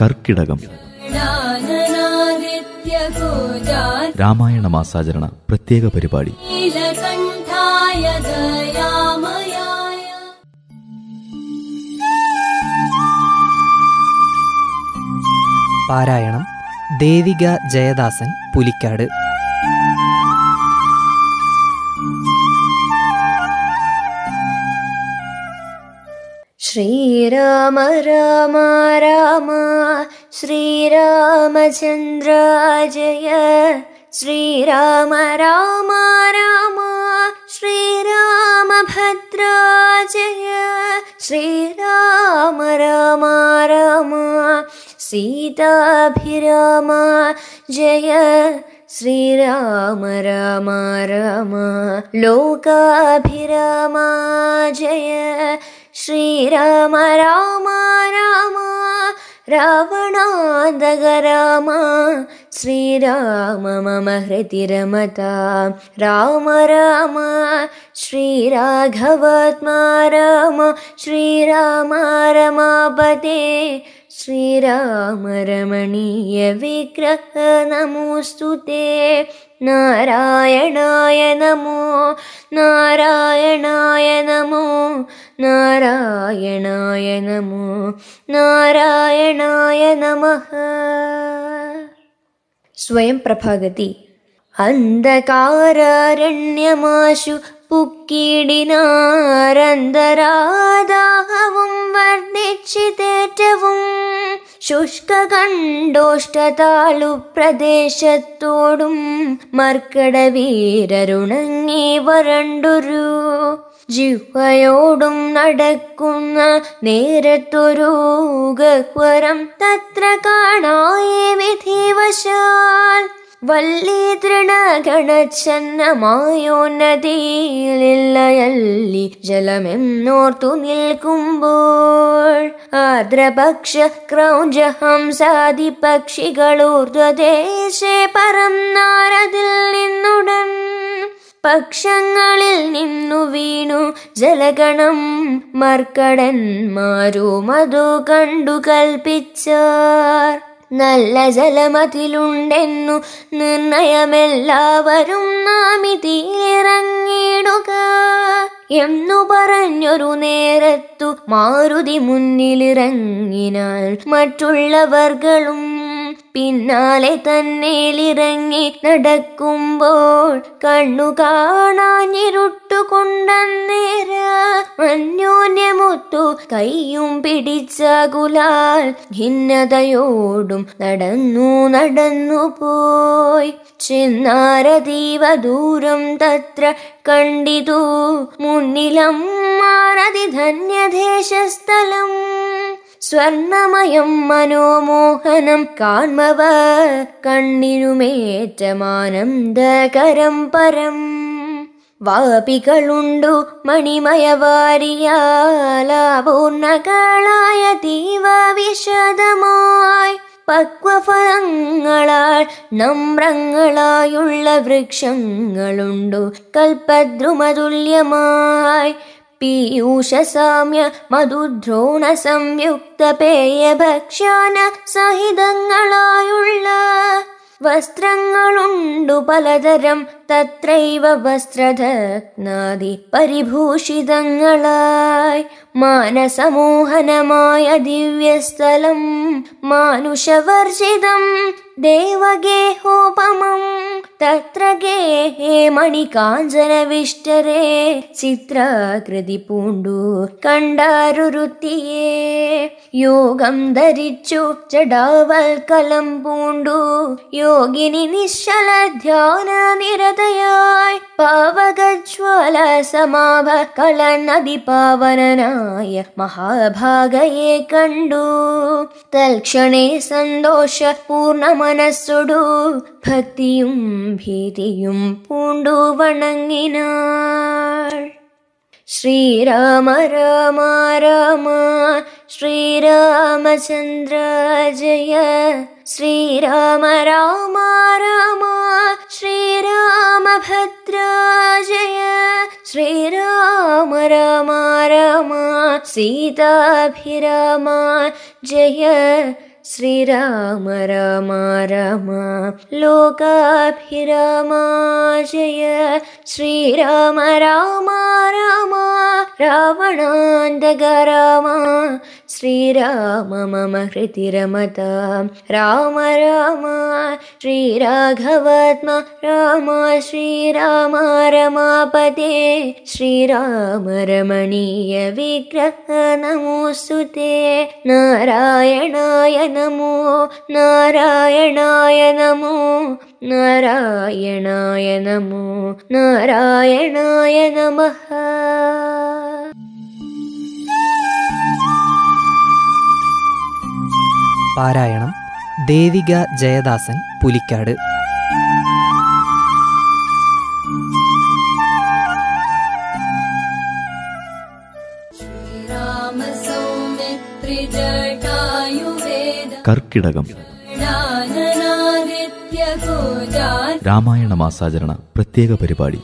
കർക്കിടകം. രാമായണ മാസാചരണ പ്രത്യേക പരിപാടി. പാരായണം ദേവിക ജയദാസൻ പുലിക്കാട്. श्रीराम राम राम श्रीरामचन्द्र जय। श्रीराम राम राम श्रीरामभद्रा जय। श्रीराम राम राम सीताभिराम जय। श्रीराम राम राम लोकाभिरमा जय। श्रीराम राम राम रावणान्धगराम श्रीराम मम हृतिरमता राम राम श्रीराघवत्मा राम श्रीराम रमापते श्रीरामरमणीयविग्रह नमोऽस्तु ते। नारायणाय नमो नारायणाय नमो नारायणाय नमो नारायणाय नमः। स्वयं प्रभागति। अन्धकारारण्यमाशु पुक्किडिनारन्धरादा വർദ്ധിച്ചിതേറ്റവും ശുഷ്കകണ്ഠോഷ്ടതാളു പ്രദേശത്തോടും മർക്കട വീരരുണങ്ങി വരണ്ടൊരു ജിഹ്വയോടും നടക്കുന്ന നേരത്തൊരു ഗഹ്വരം തത്ര കാണായേ വിധിവശാൽ. വല്ലി തൃണഗണച്ചന്നമായോ നദിയിലില്ലയല്ലി ജലമെന്നോർത്തു നിൽക്കുമ്പോൾ. ആദ്രപക്ഷ ക്രൗഞ്ചഹംസാദി ഹംസാദി പരം പറന്നാരതിൽ നിന്നുടൻ പക്ഷങ്ങളിൽ നിന്നു വീണു ജലഗണം മർക്കടന്മാരും അതു കണ്ടു കൽപ്പിച്ചാർ. നല്ല ജലമതിലുണ്ടെന്നു നിർണയമെല്ലാവരും നാമിതിയിറങ്ങിടുക എന്നു പറഞ്ഞൊരു നേരത്തു മാരുതി മുന്നിലിറങ്ങിനാൽ മറ്റുള്ളവർകളും പിന്നാലെ തന്നേലിറങ്ങി നടക്കുമ്പോൾ കണ്ണു കാണാഞ്ഞിരുട്ടുകൊണ്ടേര അന്യോന്യമൊത്തു കൈയും പിടിച്ചകുലാൽ ഭിന്നതയോടും നടന്നു നടന്നു പോയി ചെന്നാരതീവ ദൂരം തത്ര കണ്ടിതു. മുന്നിലം മാറതി ധന്യദേശസ്ഥലം. സ്വർണമയം മനോമോഹനം കാൺമവ. കണ്ണിനുമേറ്റമാനന്ദകരം പരം. വാപികളുണ്ടു മണിമയവാരിയാലാപൂർണകളായ ദീവ വിശദമായി പക്വഫലങ്ങളാൽ നമ്രങ്ങളായുള്ള വൃക്ഷങ്ങളുണ്ടു. കൽപ്പദ്രുമതുല്യമായി പീയൂഷസാമ്യ മധുദ്രോണ സംയുക്ത പേയഭക്ഷ്യാന സഹിതങ്ങളായുള്ള വസ്ത്രങ്ങളുണ്ടു പലതരം. തത്രൈവ വസ്ത്രധഗ്നാദി പരിഭൂഷിതങ്ങളായി. മാനസമോഹനമായ ദിവ്യസ്ഥലം. മാനുഷവർജിതം. देवगेहोपमं तत्र गे मणिकाञ्जनविष्टरे चित्रकृदि पूण्डु कण्डारुरुतिये। योगं धरिचु चडावल्कलम् पूण्डु। योगिनि निश्चल ध्यान निरतयाय। पावगज्वलसमाभकळ समाभ कलनदि पावननाय। महाभागये कण्डु। तत्क्षणे सन्तोषः पूर्णम മനസ്സൊടു ഭക്തിയും ഭീതിയും പൂണ്ടു വണങ്ങിനാൾ ശ്രീരാമ രാമ രാമ ശ്രീരാമചന്ദ്ര ജയ ശ്രീരാമ രാമ രാമ ശ്രീരാമഭദ്ര ജയ ശ്രീരാമ രാമ രാമ सीताभिरामा जय श्रीराम राम राम। लोकाभिरामा जय। श्रीराम राम राम। रावणान्तक राम श्रीराम मम हृदि रमता राम राम श्रीराघवात्मा राम श्रीराम रमापते श्रीराम रमणीय विग्रह नमोऽस्तु ते नारायणाय नमो नारायणाय नमो नारायणाय नमो नारायणाय नमः പാരായണം ദേവിക ജയദാസൻ പുലിക്കാട്. കർക്കിടകം. രാമായണ മാസാചരണ പ്രത്യേക പരിപാടി.